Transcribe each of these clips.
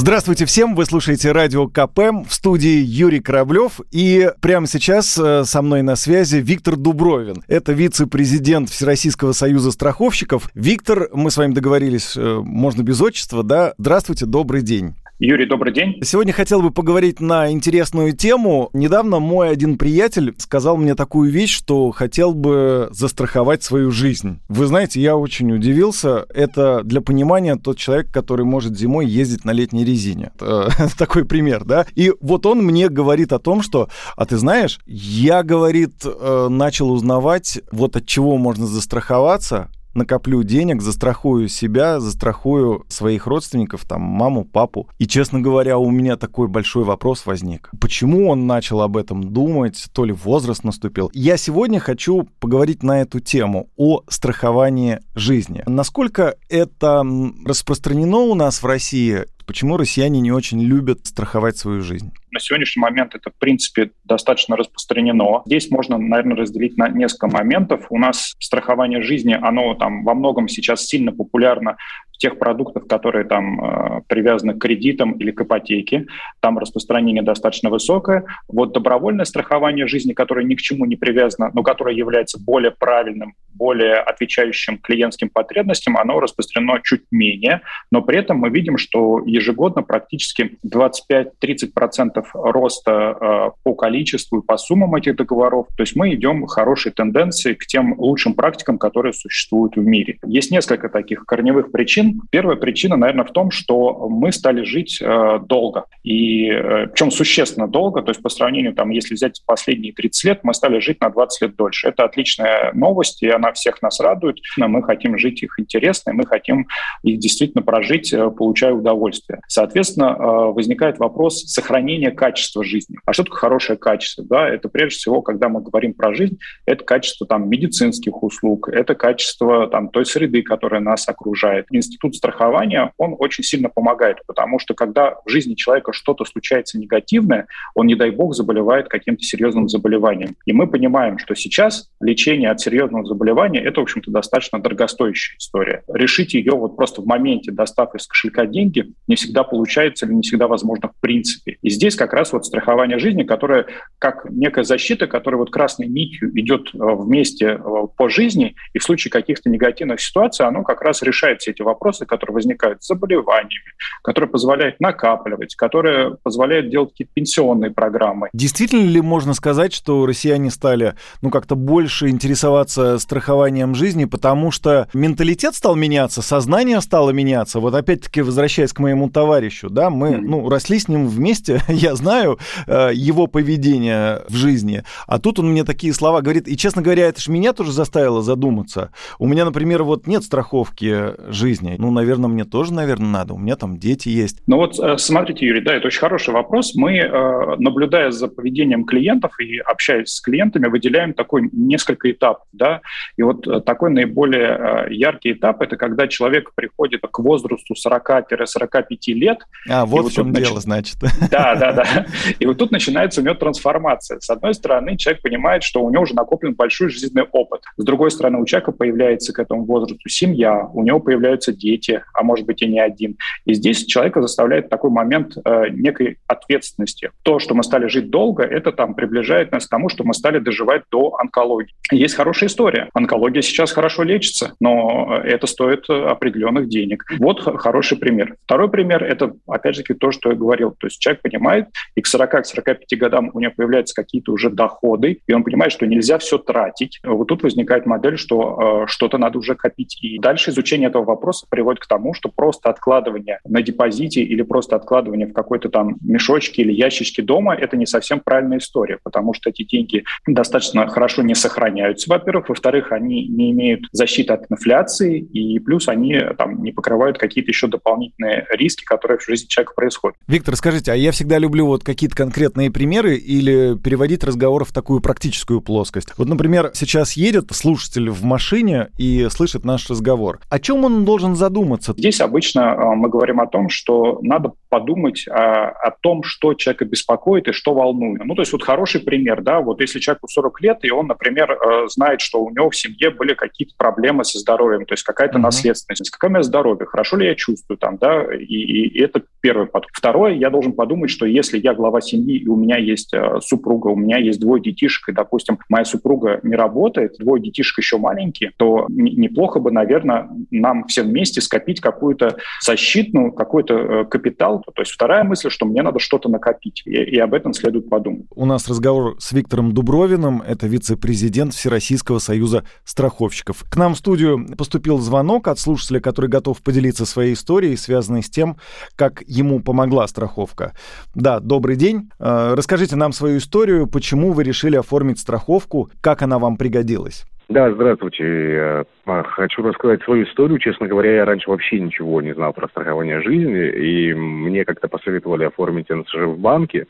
Здравствуйте всем, вы слушаете радио КП в студии Юрий Кораблев и прямо сейчас э, со мной на связи Виктор Дубровин. Это вице-президент Всероссийского союза страховщиков. Виктор, мы с вами договорились, э, можно без отчества, да? Здравствуйте, добрый день. Юрий, добрый день. Сегодня хотел бы поговорить на интересную тему. Недавно мой один приятель сказал мне такую вещь, что хотел бы застраховать свою жизнь. Вы знаете, я очень удивился. Это для понимания тот человек, который может зимой ездить на летней резине. Такой пример, да? И вот он мне говорит о том, что, а ты знаешь, я, говорит, э, начал узнавать, вот от чего можно застраховаться, накоплю денег, застрахую себя, застрахую своих родственников, там, маму, папу. И, честно говоря, у меня такой большой вопрос возник. Почему он начал об этом думать? То ли возраст наступил? Я сегодня хочу поговорить на эту тему, о страховании жизни. Насколько это распространено у нас в России? Почему россияне не очень любят страховать свою жизнь? На сегодняшний момент это, в принципе, достаточно распространено. Здесь можно, наверное, разделить на несколько моментов. У нас страхование жизни, оно там во многом сейчас сильно популярно тех продуктов, которые там э, привязаны к кредитам или к ипотеке. Там распространение достаточно высокое. Вот добровольное страхование жизни, которое ни к чему не привязано, но которое является более правильным, более отвечающим клиентским потребностям, оно распространено чуть менее. Но при этом мы видим, что ежегодно практически 25-30% роста э, по количеству и по суммам этих договоров. То есть мы идем хорошей тенденции к тем лучшим практикам, которые существуют в мире. Есть несколько таких корневых причин, Первая причина, наверное, в том, что мы стали жить э, долго. И э, причем существенно долго, то есть по сравнению, там, если взять последние 30 лет, мы стали жить на 20 лет дольше. Это отличная новость, и она всех нас радует. Мы хотим жить их интересно, и мы хотим их действительно прожить, получая удовольствие. Соответственно, возникает вопрос сохранения качества жизни. А что такое хорошее качество? Да, это прежде всего, когда мы говорим про жизнь, это качество там, медицинских услуг, это качество там, той среды, которая нас окружает, институт страхования, он очень сильно помогает, потому что когда в жизни человека что-то случается негативное, он, не дай бог, заболевает каким-то серьезным заболеванием. И мы понимаем, что сейчас лечение от серьезного заболевания – это, в общем-то, достаточно дорогостоящая история. Решить ее вот просто в моменте, достав из кошелька деньги, не всегда получается или не всегда возможно в принципе. И здесь как раз вот страхование жизни, которое как некая защита, которая вот красной нитью идет э, вместе э, по жизни, и в случае каких-то негативных ситуаций оно как раз решает все эти вопросы вопросы, которые возникают с заболеваниями, которые позволяют накапливать, которые позволяют делать какие-то пенсионные программы. Действительно ли можно сказать, что россияне стали ну, как-то больше интересоваться страхованием жизни, потому что менталитет стал меняться, сознание стало меняться? Вот опять-таки, возвращаясь к моему товарищу, да, мы mm-hmm. ну, росли с ним вместе, я знаю э, его поведение в жизни, а тут он мне такие слова говорит, и, честно говоря, это же меня тоже заставило задуматься. У меня, например, вот нет страховки жизни, ну, наверное, мне тоже, наверное, надо. У меня там дети есть. Ну вот э, смотрите, Юрий, да, это очень хороший вопрос. Мы, э, наблюдая за поведением клиентов и общаясь с клиентами, выделяем такой несколько этапов, да. И вот э, такой наиболее яркий этап – это когда человек приходит к возрасту 40-45 лет. А, вот в чем дело, нач... значит. Да, да, да. И вот тут начинается у него трансформация. С одной стороны, человек понимает, что у него уже накоплен большой жизненный опыт. С другой стороны, у человека появляется к этому возрасту семья, у него появляются дети, а может быть и не один. И здесь человека заставляет такой момент э, некой ответственности. То, что мы стали жить долго, это там приближает нас к тому, что мы стали доживать до онкологии. Есть хорошая история. Онкология сейчас хорошо лечится, но это стоит определенных денег. Вот хороший пример. Второй пример – это, опять же, то, что я говорил. То есть человек понимает, и к 40-45 годам у него появляются какие-то уже доходы, и он понимает, что нельзя все тратить. Вот тут возникает модель, что э, что-то надо уже копить. И дальше изучение этого вопроса приводит к тому, что просто откладывание на депозите или просто откладывание в какой-то там мешочке или ящичке дома – это не совсем правильная история, потому что эти деньги достаточно хорошо не сохраняются, во-первых. Во-вторых, они не имеют защиты от инфляции, и плюс они там не покрывают какие-то еще дополнительные риски, которые в жизни человека происходят. Виктор, скажите, а я всегда люблю вот какие-то конкретные примеры или переводить разговор в такую практическую плоскость. Вот, например, сейчас едет слушатель в машине и слышит наш разговор. О чем он должен задуматься? задуматься? Здесь обычно а, мы говорим о том, что надо подумать о, о том, что человека беспокоит и что волнует. Ну, то есть вот хороший пример, да, вот если человеку 40 лет, и он, например, э, знает, что у него в семье были какие-то проблемы со здоровьем, то есть какая-то mm-hmm. наследственность, какое у меня здоровье, хорошо ли я чувствую там, да, и, и, и это первый подход. Второе, я должен подумать, что если я глава семьи, и у меня есть э, супруга, у меня есть двое детишек, и, допустим, моя супруга не работает, двое детишек еще маленькие, то неплохо бы, наверное, нам всем вместе скопить какую-то защитную, какой-то э, капитал. То есть вторая мысль, что мне надо что-то накопить, и, и об этом следует подумать. У нас разговор с Виктором Дубровиным, это вице-президент Всероссийского союза страховщиков. К нам в студию поступил звонок от слушателя, который готов поделиться своей историей, связанной с тем, как ему помогла страховка. Да, добрый день. Э, расскажите нам свою историю, почему вы решили оформить страховку, как она вам пригодилась. Да, здравствуйте. Я хочу рассказать свою историю. Честно говоря, я раньше вообще ничего не знал про страхование жизни, и мне как-то посоветовали оформить НСЖ в банке,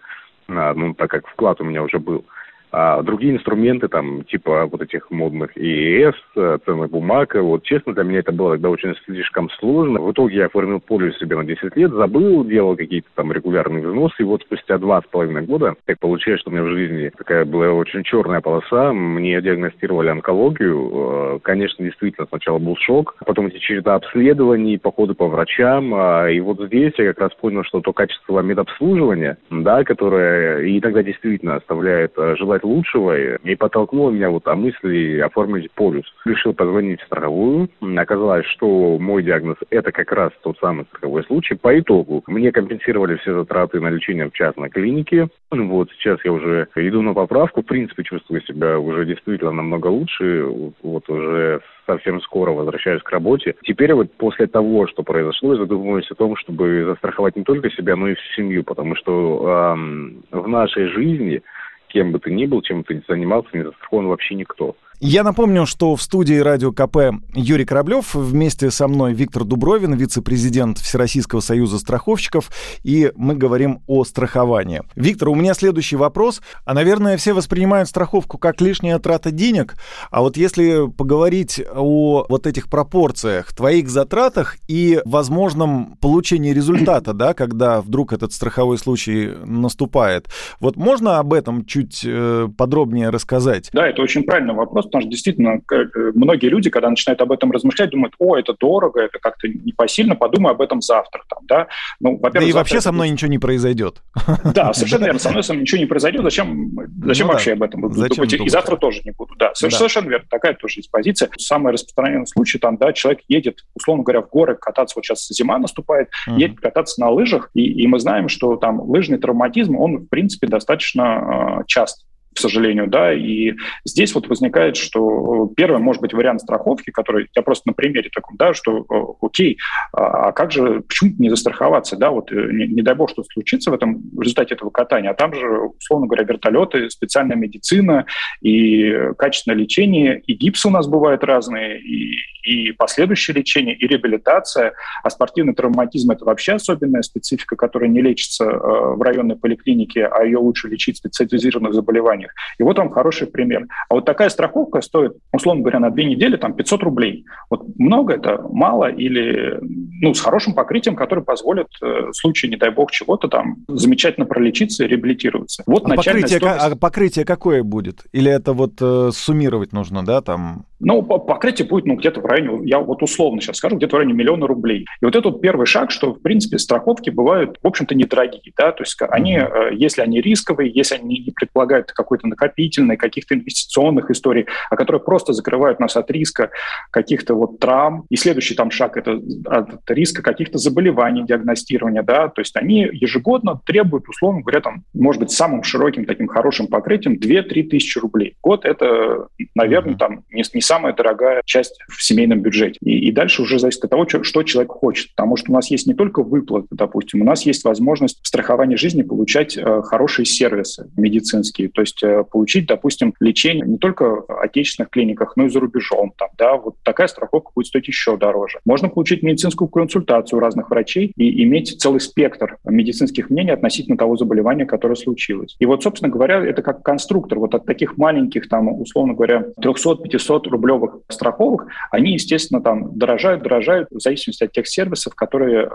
а, ну, так как вклад у меня уже был. А другие инструменты, там, типа вот этих модных ИЭС, э, ценных бумаг, вот честно, для меня это было тогда очень слишком сложно. В итоге я оформил полис себе на 10 лет, забыл, делал какие-то там регулярные взносы, и вот спустя два с половиной года, так получилось, что у меня в жизни такая была очень черная полоса, мне диагностировали онкологию, э, конечно, действительно, сначала был шок, потом эти череда обследований, походы по врачам, а, и вот здесь я как раз понял, что то качество медобслуживания, да, которое и тогда действительно оставляет э, желать желать лучшего, и подтолкнуло меня вот о мысли оформить полюс. Решил позвонить в страховую. Оказалось, что мой диагноз – это как раз тот самый страховой случай. По итогу мне компенсировали все затраты на лечение в частной клинике. Вот сейчас я уже иду на поправку. В принципе, чувствую себя уже действительно намного лучше. Вот уже совсем скоро возвращаюсь к работе. Теперь вот после того, что произошло, я задумываюсь о том, чтобы застраховать не только себя, но и всю семью, потому что эм, в нашей жизни кем бы ты ни был, чем бы ты ни занимался, не застрахован вообще никто. Я напомню, что в студии радио КП Юрий Кораблев, вместе со мной Виктор Дубровин, вице-президент Всероссийского союза страховщиков, и мы говорим о страховании. Виктор, у меня следующий вопрос. А, наверное, все воспринимают страховку как лишняя трата денег, а вот если поговорить о вот этих пропорциях, твоих затратах и возможном получении результата, да, когда вдруг этот страховой случай наступает, вот можно об этом чуть э, подробнее рассказать? Да, это очень правильный вопрос потому что действительно э, многие люди, когда начинают об этом размышлять, думают, о, это дорого, это как-то непосильно, подумай об этом завтра. Там, да? Ну, во да и вообще со мной ничего не произойдет. Да, совершенно верно, со мной, со мной ничего не произойдет, зачем, зачем ну, вообще да. об этом буду зачем думать? И завтра тоже не буду. Да, совершенно да. верно, такая тоже есть позиция. Самый распространенный случай, там, да, человек едет, условно говоря, в горы кататься, вот сейчас зима наступает, uh-huh. едет кататься на лыжах, и, и мы знаем, что там лыжный травматизм, он, в принципе, достаточно э, часто к сожалению, да, и здесь вот возникает, что первый, может быть, вариант страховки, который я просто на примере таком, да, что окей, а, а как же, почему не застраховаться, да, вот э, не, не дай бог, что случится в этом в результате этого катания, а там же, условно говоря, вертолеты, специальная медицина и качественное лечение, и гипсы у нас бывают разные, и, и последующее лечение, и реабилитация, а спортивный травматизм – это вообще особенная специфика, которая не лечится э, в районной поликлинике, а ее лучше лечить специализированных заболеваниях. И вот вам хороший пример. А вот такая страховка стоит, условно говоря, на две недели там 500 рублей. Вот много это, мало или ну, с хорошим покрытием, которое позволит э, в случае, не дай бог, чего-то там замечательно пролечиться и реабилитироваться. Вот а покрытие, стоимость... а покрытие какое будет? Или это вот э, суммировать нужно, да, там? Ну, покрытие будет, ну, где-то в районе, я вот условно сейчас скажу, где-то в районе миллиона рублей. И вот это вот первый шаг, что, в принципе, страховки бывают, в общем-то, недорогие, да, то есть они, mm-hmm. если они рисковые, если они не предполагают какой-то накопительной, каких-то инвестиционных историй, а которые просто закрывают нас от риска каких-то вот травм. И следующий там шаг – это от риска каких-то заболеваний, диагностирования, да, то есть они ежегодно требуют, условно говоря, там, может быть, самым широким таким хорошим покрытием 2-3 тысячи рублей. Год – это, наверное, там не, не самая дорогая часть в семейном бюджете. И, и дальше уже зависит от того, что, что человек хочет. Потому что у нас есть не только выплаты, допустим, у нас есть возможность в страховании жизни получать э, хорошие сервисы медицинские, то есть э, получить, допустим, лечение не только в отечественных клиниках, но и за рубежом. Там, да, вот такая страховка будет стоить еще дороже. Можно получить медицинскую консультацию разных врачей и иметь целый спектр медицинских мнений относительно того заболевания, которое случилось. И вот, собственно говоря, это как конструктор. Вот от таких маленьких, там, условно говоря, 300-500 рублевых страховок, они, естественно, там дорожают, дорожают в зависимости от тех сервисов, которые э,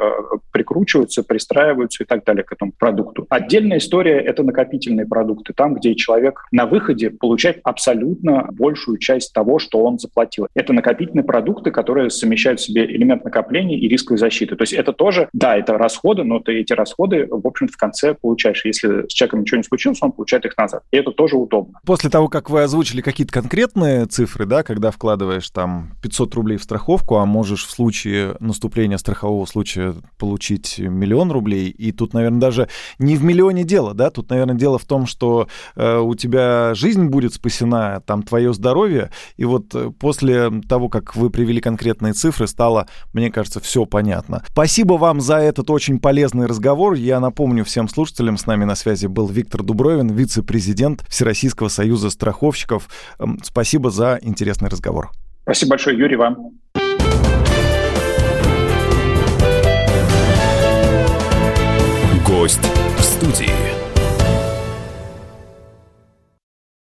прикручиваются, пристраиваются и так далее к этому продукту. Отдельная история – это накопительные продукты, там, где человек на выходе получает абсолютно большую часть того, что он заплатил. Это накопительные продукты, которые совмещают в себе элемент накопления и рисковой защиты. То есть это тоже, да, это расходы, но ты эти расходы, в общем-то, в конце получаешь. Если с человеком ничего не случилось, он получает их назад. И это тоже удобно. После того, как вы озвучили какие-то конкретные цифры, да, когда вкладываешь там 500 рублей в страховку, а можешь в случае наступления страхового случая получить миллион рублей, и тут, наверное, даже не в миллионе дело, да, тут, наверное, дело в том, что э, у тебя жизнь будет спасена, там твое здоровье, и вот э, после того, как вы привели конкретные цифры, стало, мне кажется, все понятно. Спасибо вам за этот очень полезный разговор. Я напомню всем слушателям, с нами на связи был Виктор Дубровин, вице-президент Всероссийского союза страховщиков. Спасибо за интересный разговор. Спасибо большое, Юрий, вам. Гость в студии.